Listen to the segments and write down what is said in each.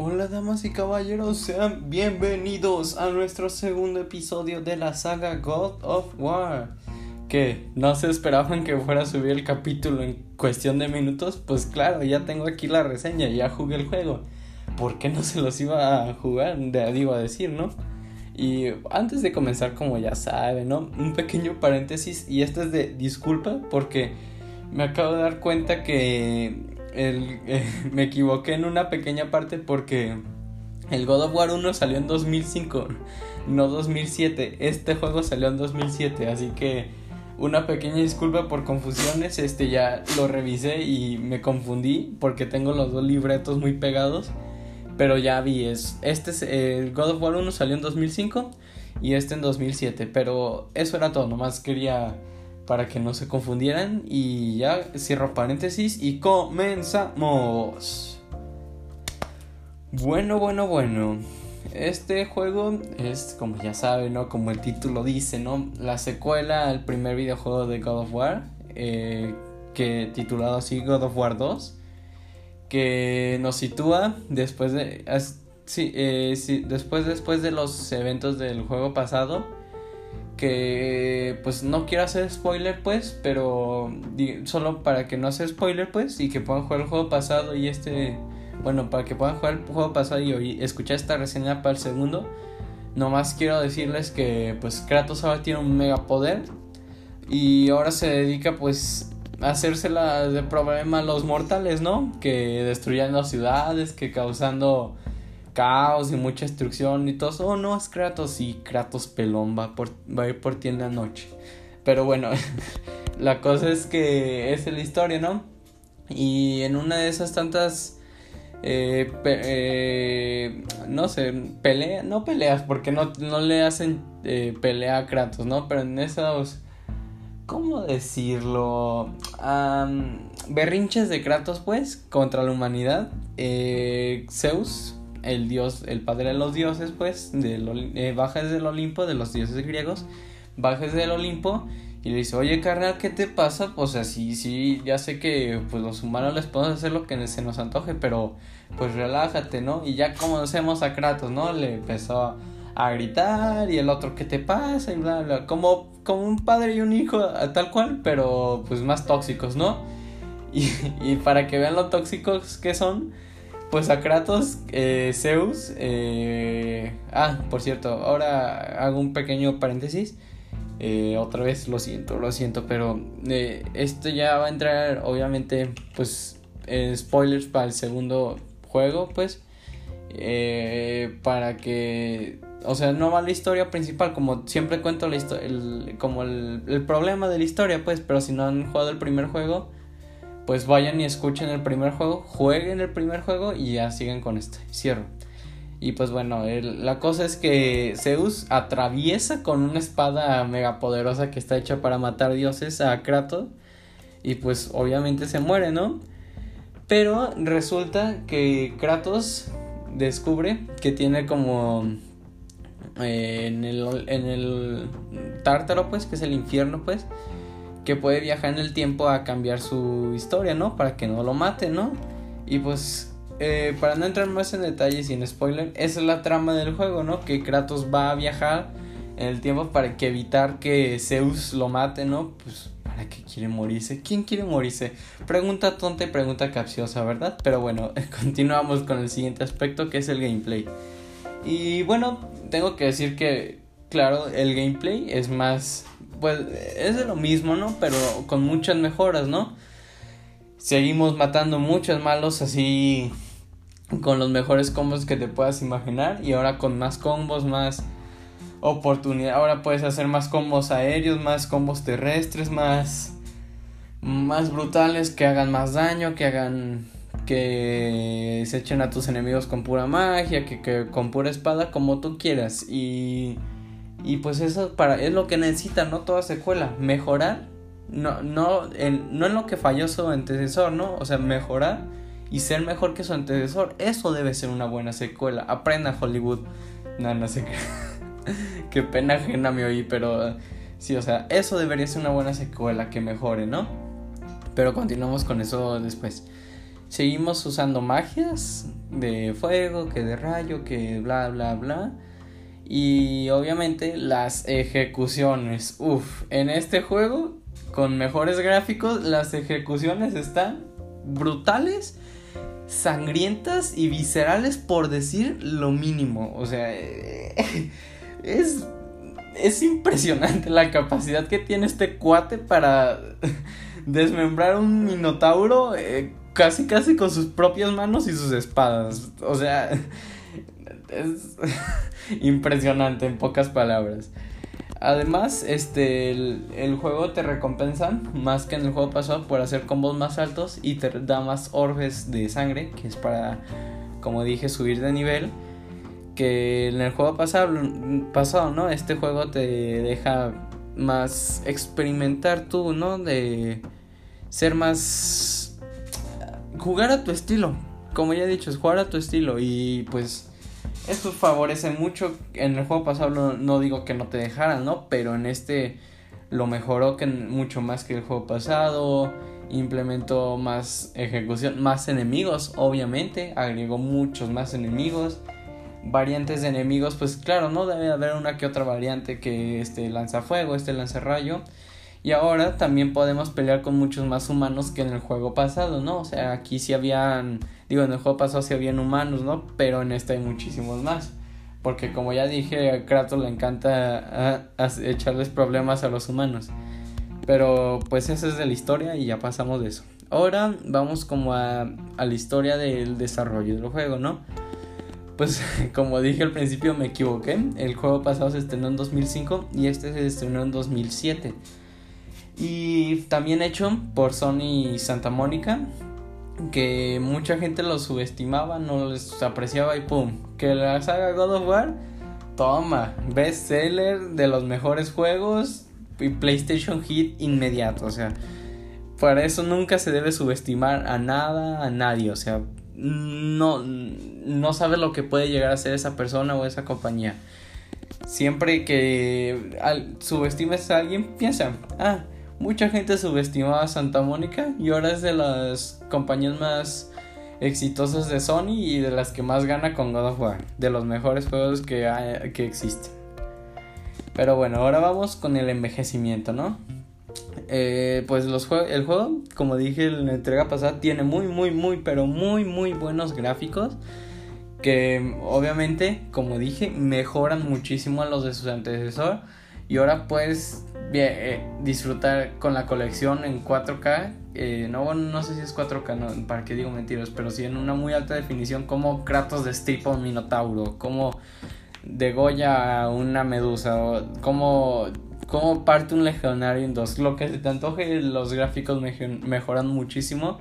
Hola damas y caballeros, sean bienvenidos a nuestro segundo episodio de la saga God of War. Que no se esperaban que fuera a subir el capítulo en cuestión de minutos, pues claro, ya tengo aquí la reseña, ya jugué el juego. ¿Por qué no se los iba a jugar? digo a decir, ¿no? Y antes de comenzar, como ya saben, ¿no? Un pequeño paréntesis, y esto es de disculpa porque me acabo de dar cuenta que el, eh, me equivoqué en una pequeña parte porque el God of War 1 salió en 2005, no 2007. Este juego salió en 2007, así que una pequeña disculpa por confusiones. Este ya lo revisé y me confundí porque tengo los dos libretos muy pegados. Pero ya vi, es, este es, el God of War 1 salió en 2005 y este en 2007. Pero eso era todo, nomás quería para que no se confundieran. Y ya cierro paréntesis y comenzamos. Bueno, bueno, bueno. Este juego es, como ya saben, ¿no? Como el título dice, ¿no? La secuela al primer videojuego de God of War, eh, que titulado así God of War 2, que nos sitúa después de, sí, eh, sí, después, después de los eventos del juego pasado que pues no quiero hacer spoiler pues, pero solo para que no sea spoiler pues y que puedan jugar el juego pasado y este, bueno, para que puedan jugar el juego pasado y escuchar esta reseña para el segundo, nomás quiero decirles que pues Kratos ahora tiene un mega poder y ahora se dedica pues a hacérsela de problema a los mortales, ¿no? Que destruyan las ciudades, que causando caos y mucha destrucción y todo. Oh, no, es Kratos y Kratos pelón va, por, va a ir por ti en la noche. Pero bueno, la cosa es que es la historia, ¿no? Y en una de esas tantas... Eh, eh, no sé, pelea, no peleas porque no, no le hacen eh, pelea a Kratos, ¿no? Pero en esos, ¿cómo decirlo? berrinches de Kratos, pues, contra la humanidad. Zeus el dios, el padre de los dioses, pues, de eh, baja desde el Olimpo, de los dioses griegos, baja desde el Olimpo y le dice, oye carnal, ¿qué te pasa? Pues así, sí, ya sé que pues los humanos les podemos hacer lo que se nos antoje, pero pues relájate, ¿no? Y ya conocemos a Kratos, ¿no? Le empezó a gritar y el otro, ¿qué te pasa? Y bla, bla, como, como un padre y un hijo, tal cual, pero pues más tóxicos, ¿no? Y, y para que vean lo tóxicos que son, pues a Kratos, eh, Zeus. Eh, ah, por cierto, ahora hago un pequeño paréntesis. Eh, otra vez lo siento, lo siento, pero esto ya va a entrar, obviamente, pues, spoilers para el segundo juego, pues. para que o sea, no va la historia principal, como siempre cuento la el, como el, el, problema de la historia, pues, pero si no han jugado el primer juego, pues vayan y escuchen el primer juego, jueguen el primer juego y ya siguen con este. Cierro. Y pues bueno, la cosa es que Zeus atraviesa con una espada mega poderosa que está hecha para matar dioses a Kratos. Y pues obviamente se muere, ¿no? Pero resulta que Kratos descubre que tiene como eh, en, el, en el tártaro, pues, que es el infierno, pues, que puede viajar en el tiempo a cambiar su historia, ¿no? Para que no lo mate, ¿no? Y pues, eh, para no entrar más en detalles sin spoiler, esa es la trama del juego, ¿no? Que Kratos va a viajar en el tiempo para que evitar que Zeus lo mate, ¿no? Pues, ¿para qué quiere morirse? ¿Quién quiere morirse? Pregunta tonta y pregunta capciosa, ¿verdad? Pero bueno, continuamos con el siguiente aspecto que es el gameplay. Y bueno, tengo que decir que, claro, el gameplay es más pues es de lo mismo, ¿no? Pero con muchas mejoras, ¿no? Seguimos matando muchos malos así con los mejores combos que te puedas imaginar y ahora con más combos, más oportunidad. Ahora puedes hacer más combos aéreos, más combos terrestres, más más brutales que hagan más daño, que hagan que se echen a tus enemigos con pura magia, que, que con pura espada, como tú quieras y y pues eso para, es lo que necesita, ¿no? Toda secuela, mejorar, no, no, en, no en lo que falló su antecesor, ¿no? O sea, mejorar y ser mejor que su antecesor. Eso debe ser una buena secuela. Aprenda Hollywood. No, no sé qué. qué pena ajena me oí, pero sí, o sea, eso debería ser una buena secuela que mejore, ¿no? Pero continuamos con eso después. seguimos usando magias de fuego, que de rayo, que bla, bla, bla. Y obviamente las ejecuciones. Uf, en este juego, con mejores gráficos, las ejecuciones están brutales, sangrientas y viscerales por decir lo mínimo. O sea, es, es impresionante la capacidad que tiene este cuate para desmembrar un minotauro eh, casi casi con sus propias manos y sus espadas. O sea, es impresionante en pocas palabras. Además, este, el, juego te recompensa más que en el juego pasado por hacer combos más altos y te da más orbes de sangre, que es para, como dije, subir de nivel. Que en el juego pasado, pasado ¿no? Este juego te deja más experimentar tú, ¿no? De ser más... jugar a tu estilo. Como ya he dicho, es jugar a tu estilo y pues esto favorece mucho. En el juego pasado no, digo que no te dejaran, ¿no? Pero en este lo mejoró que mucho más que el juego pasado. Implementó más ejecución, más enemigos, obviamente. Agregó muchos más enemigos. Variantes de enemigos, pues claro, no debe haber una que otra variante que este lanza fuego, este lanza rayo. Y ahora también podemos pelear con muchos más humanos que en el juego pasado, ¿no? O sea, aquí sí habían Digo, en el juego pasado sí habían humanos, ¿no? Pero en este hay muchísimos más. Porque como ya dije, a Kratos le encanta echarles problemas a los humanos. Pero pues eso es de la historia y ya pasamos de eso. Ahora vamos como a, a la historia del desarrollo del juego, ¿no? Pues como dije al principio me equivoqué. El juego pasado se estrenó en 2005 y este se estrenó en 2007. Y también hecho por Sony Santa Mónica que mucha gente lo subestimaba, no les apreciaba y pum, que la saga God of War, toma, bestseller de los mejores juegos y PlayStation Hit inmediato, o sea, para eso nunca se debe subestimar a nada, a nadie, o sea, no, no sabes lo que puede llegar a ser esa persona o esa compañía. Siempre que subestimes a alguien, piensa, ah, Mucha gente subestimaba a Santa Mónica y ahora es de las compañías más exitosas de Sony y de las que más gana con God of War, de los mejores juegos que, existen. Pero bueno, ahora vamos con el envejecimiento, ¿no? Eh, pues los el juego, como dije en la entrega pasada, tiene muy, muy, muy, pero muy, muy buenos gráficos. Que obviamente, como dije, mejoran muchísimo a los de su antecesor. Y ahora puedes eh, disfrutar con la colección en 4K. Eh, no, no sé si es 4K, no, para qué digo mentiras, pero sí en una muy alta definición, como Kratos destripa un minotauro, como degolla una medusa, o como, como parte un legionario en dos. Lo que se te antoje, los gráficos mejoran muchísimo.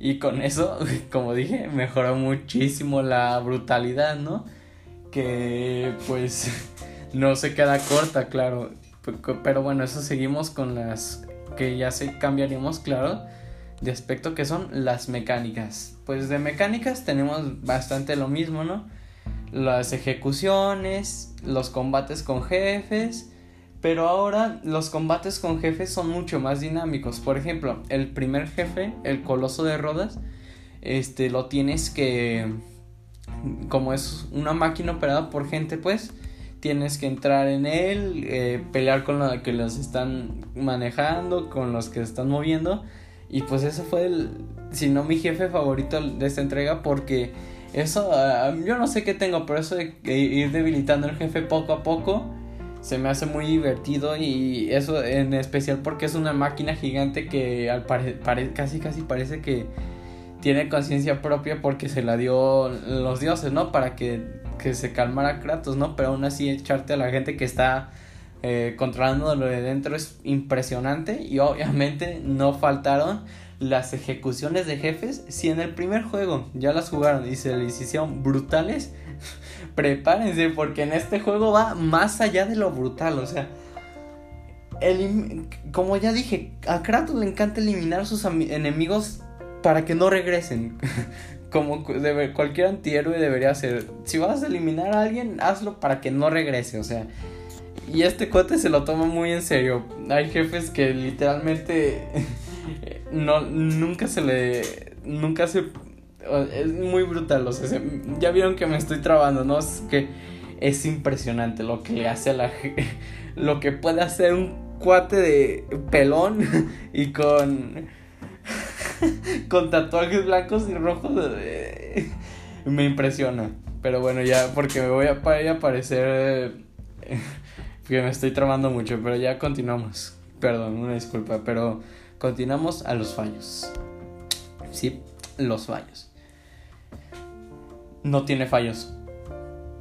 Y con eso, como dije, mejoró muchísimo la brutalidad, ¿no? Que pues no se queda corta, claro. Pero bueno, eso seguimos con las que ya se cambiaríamos, claro, de aspecto que son las mecánicas. Pues de mecánicas tenemos bastante lo mismo, ¿no? Las ejecuciones, los combates con jefes, pero ahora los combates con jefes son mucho más dinámicos. Por ejemplo, el primer jefe, el coloso de Rodas, este lo tienes que como es una máquina operada por gente, pues tienes que entrar en él, eh, pelear con los que los están manejando, con los que están moviendo. Y pues eso fue el, si no mi jefe favorito de esta entrega porque eso, ah, yo no sé qué tengo, pero eso de ir debilitando al jefe poco a poco se me hace muy divertido y eso en especial porque es una máquina gigante que al casi casi parece que tiene conciencia propia porque se la dio los dioses, ¿no? Para que que se calmara Kratos, ¿no? Pero aún así echarte a la gente que está eh, controlando lo de dentro es impresionante y obviamente no faltaron las ejecuciones de jefes. Si en el primer juego ya las jugaron y se les hicieron brutales, prepárense porque en este juego va más allá de lo brutal, o sea... como ya dije, a Kratos le encanta eliminar sus enemigos para que no regresen. como debe, cualquier antihéroe debería hacer. Si vas a eliminar a alguien, hazlo para que no regrese, o sea. Y este cote se lo toma muy en serio. Hay jefes que literalmente no nunca se le nunca se... Es muy brutal, o sea, ya vieron que me estoy trabando, ¿no? Es que es impresionante lo que hace a la... lo que puede hacer un cuate de pelón y con... con tatuajes blancos y rojos. me impresiona. Pero bueno, ya, porque me voy a, a parecer que me estoy tramando mucho, pero ya continuamos. Perdón, una disculpa, pero continuamos a los fallos. Sí, los fallos. No tiene fallos.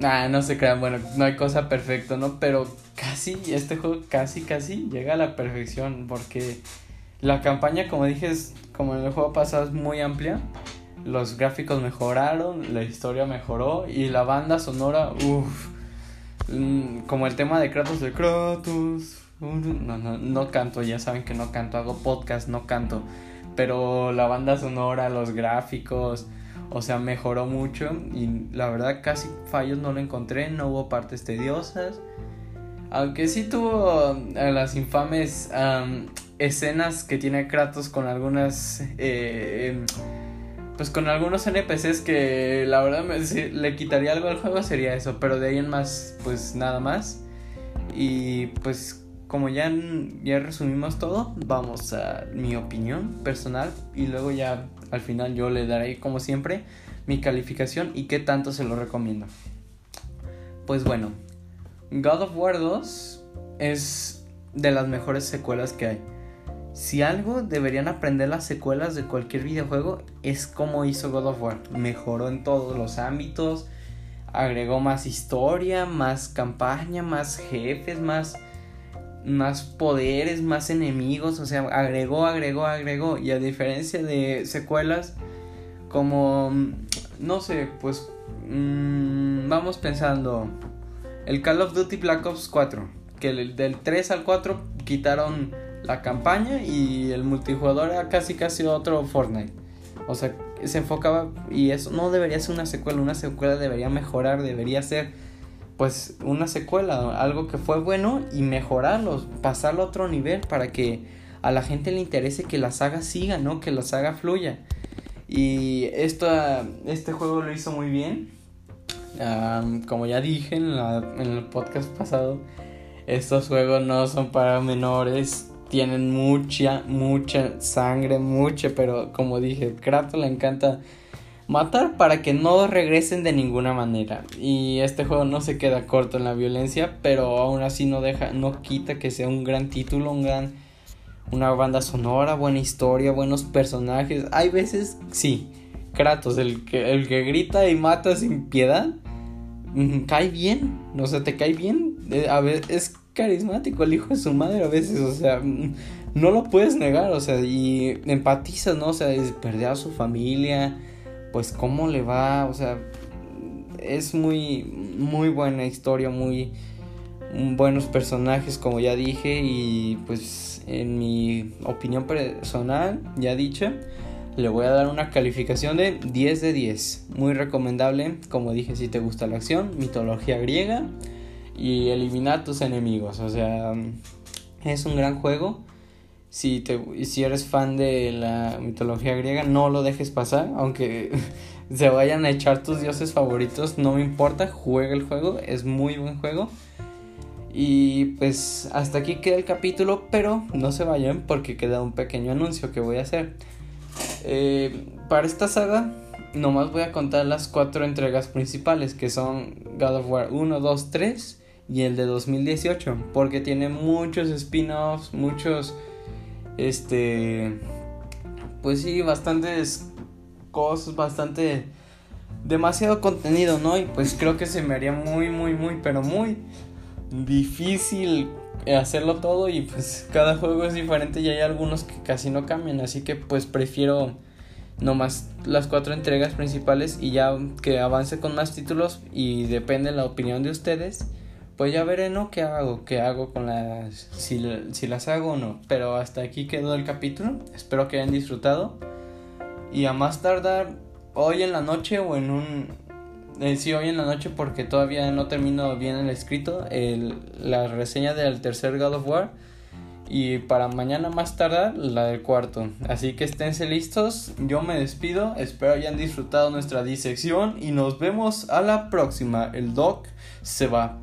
Ah, no se crean, bueno, no hay cosa perfecta, ¿no? Pero casi, este juego casi, casi llega a la perfección, porque la campaña, como dije, es, como en el juego pasado, es muy amplia los gráficos mejoraron, la historia mejoró y la banda sonora, uff, mm, como el tema de Kratos de Kratos. No, no, no canto, ya saben que no canto, hago podcast, no canto. Pero la banda sonora, los gráficos, o sea, mejoró mucho y la verdad casi fallos no lo encontré, no hubo partes tediosas. Aunque sí tuvo eh, las infames escenas que tiene Kratos con algunas... Eh, em, pues con algunos NPCs que la verdad me, le quitaría algo al juego sería eso, pero de ahí en más, pues nada más. Y pues como ya, ya resumimos todo, vamos a mi opinión personal y luego ya al final yo le daré como siempre mi calificación y qué tanto se lo recomiendo. Pues bueno, God of War 2 es de las mejores secuelas que hay. Si algo deberían aprender las secuelas de cualquier videojuego es cómo hizo God of War. Mejoró en todos los ámbitos, agregó más historia, más campaña, más jefes, más más poderes, más enemigos, o sea, agregó, agregó, agregó y a diferencia de secuelas como no sé, pues mmm, vamos pensando el Call of Duty Black Ops 4, que del 3 al 4 quitaron la campaña y el multijugador era casi casi otro Fortnite. O sea, se enfocaba y eso no debería ser una secuela, una secuela debería mejorar, debería ser pues una secuela, algo que fue bueno y mejorarlo, pasarlo a otro nivel para que a la gente le interese que la saga siga, ¿no? Que la saga fluya. Y esto, este juego lo hizo muy bien. como ya dije en el podcast pasado, estos juegos no son para menores tienen mucha, mucha sangre, mucha, pero como dije, Kratos le encanta matar para que no regresen de ninguna manera. Y este juego no se queda corto en la violencia, pero aún así no deja, no quita que sea un gran título, un gran, una banda sonora, buena historia, buenos personajes. Hay veces, sí, Kratos, el que, el que grita y mata sin piedad, mm, cae bien, no sé, te cae bien. Eh, a veces es carismático el hijo de su madre a veces, o sea, no lo puedes negar, o sea, y empatizas, ¿no? O sea, perder a su familia, pues cómo le va, o sea, es muy, muy buena historia, muy buenos personajes, como ya dije, y pues en mi opinión personal, ya dicha, le voy a dar una calificación de 10 de 10. Muy recomendable, como dije, si te gusta la acción, mitología griega y eliminar tus enemigos. O sea, es un gran juego. Si, te, si eres fan de la mitología griega, no lo dejes pasar. Aunque se vayan a echar tus dioses favoritos, no me importa. Juega el juego, es muy buen juego. Y pues hasta aquí queda el capítulo, pero no se vayan porque queda un pequeño anuncio que voy a hacer. Eh, para esta saga, nomás voy a contar las cuatro entregas principales que son God of War 1, 2, 3 y el de 2018 porque tiene muchos spin-offs, muchos este pues sí, bastantes cosas, bastante demasiado contenido, ¿no? Y pues creo que se me haría muy muy muy pero muy difícil hacerlo todo y pues cada juego es diferente y hay algunos que casi no cambian, así que pues prefiero nomás las cuatro entregas principales y ya que avance con más títulos y depende la opinión de ustedes pues ya veré, ¿no? ¿Qué hago? ¿Qué hago con las... Si, las hago o no? Pero hasta aquí quedó el capítulo. Espero que hayan disfrutado. Y a más tardar hoy en la noche o en un... Eh, sí, hoy en la noche porque todavía no termino bien el escrito. La reseña del tercer God of War. Y para mañana más tardar, la del cuarto. Así que esténse listos. Yo me despido. Espero hayan disfrutado nuestra disección. Y nos vemos a la próxima. El doc se va.